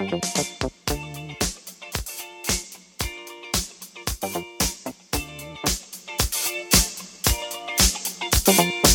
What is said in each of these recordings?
Thank you.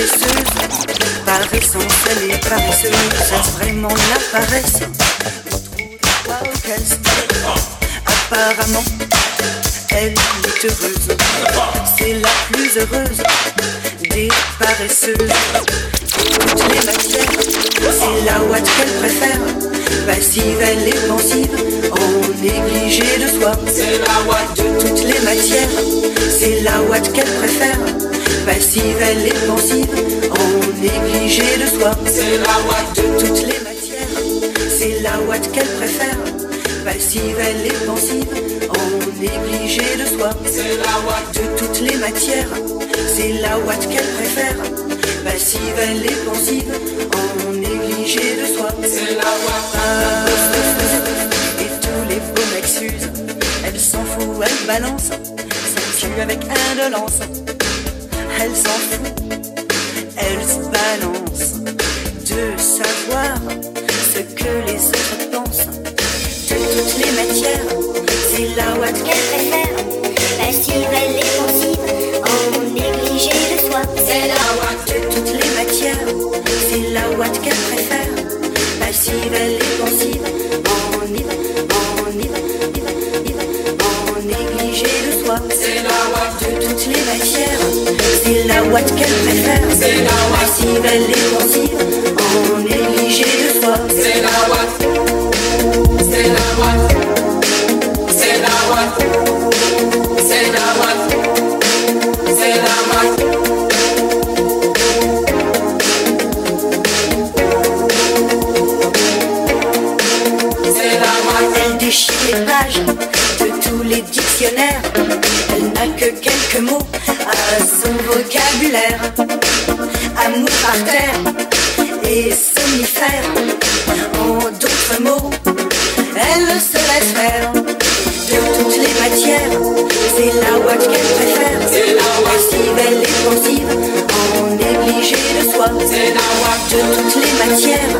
paresseuse, paressance, elle est paresseuse, c'est vraiment la paresse. Apparemment, elle est heureuse, c'est la plus heureuse des paresseuses. Toutes les matières, c'est la ouate qu'elle préfère, passive, elle est pensive. Négligée de soi. C'est la ouate de toutes les matières, c'est la ouate qu'elle préfère passive, elle est pensive, on est négligé de soi. C'est la Watt de toutes les matières, c'est la Watt qu'elle préfère. Passive, elle est pensive, on est négligé de soi. C'est la Watt de toutes les matières, c'est la Watt qu'elle préfère. Passive, elle est pensive, on est négligé de soi. C'est la Watt. Ah, et tous les beaux mecs elle s'en fout, elle balance, ça tue avec indolence elle s'en fout, elle se balance de savoir ce que les autres pensent. De toutes les matières, c'est la Watt qu'elle préfère, passive, elle est pensive, en négligé de soi. C'est la boîte qu'elle préfère. C'est la Passive, elle est pensive, on est de force. C'est la boîte, c'est la boîte, c'est la boîte, c'est la boîte, c'est la boîte. Elle déchire les pages de tous les dictionnaires. Elle n'a que quelques mots à son vocabulaire. Amour par terre et somnifère. En d'autres mots, elle se laisse faire. De toutes les matières, c'est la watch qu'elle préfère. C'est la watch. belle et pensive, en négligé de soi. C'est la watch. De toutes les matières,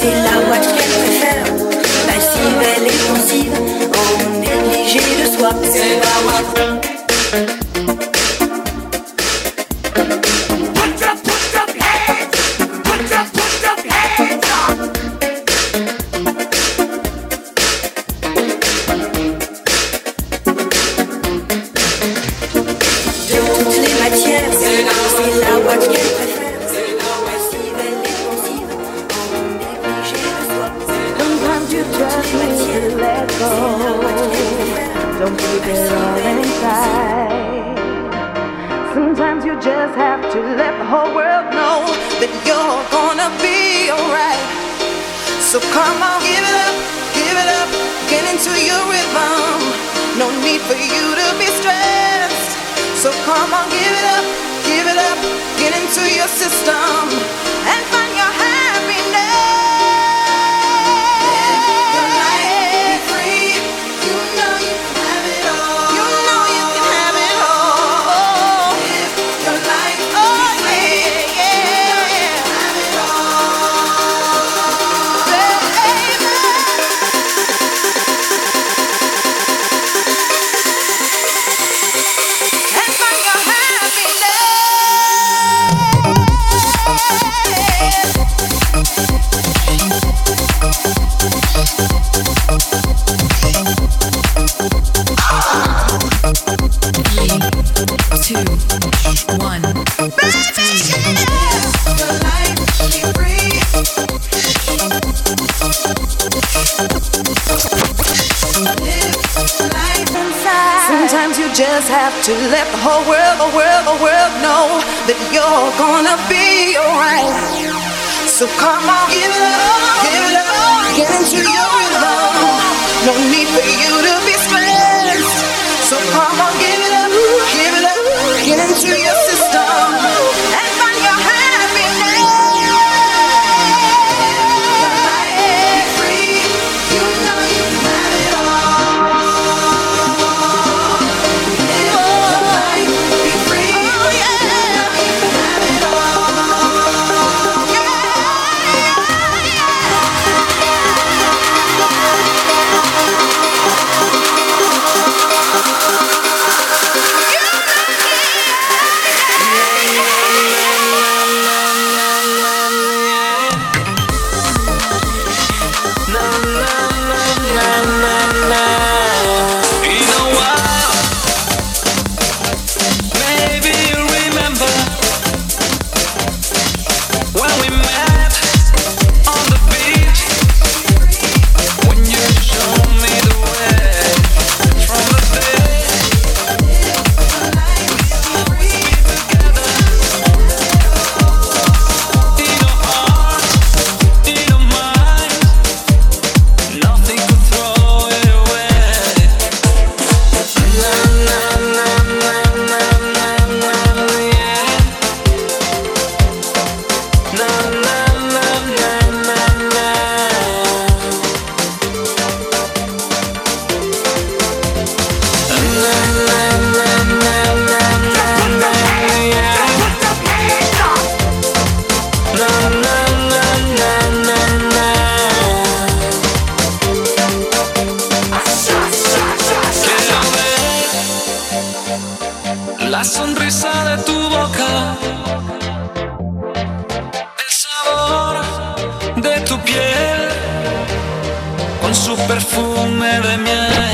c'est la watch qu'elle préfère. Passive, belle et pensive, en négligé de soi. C'est la watch. just have to let the whole world know that you're gonna be alright. So come on, give it up, give it up, get into your rhythm. No need for you to be stressed. So come on, give it up, give it up, get into your system and find. just have to let the whole world, the world, the world know that you're gonna be alright. So come on, give it up, give it up, get into your rhythm. No need for you to be stressed. So come on. con su perfume de miel.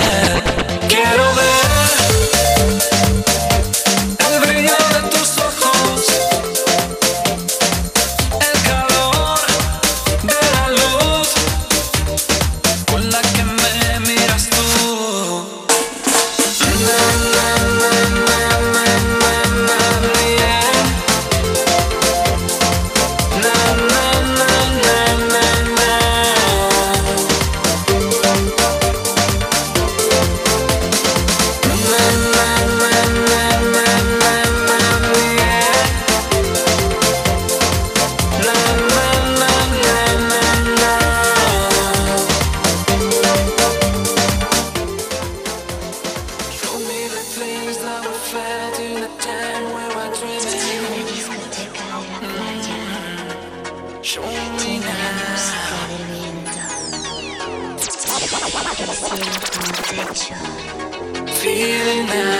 Feeling that.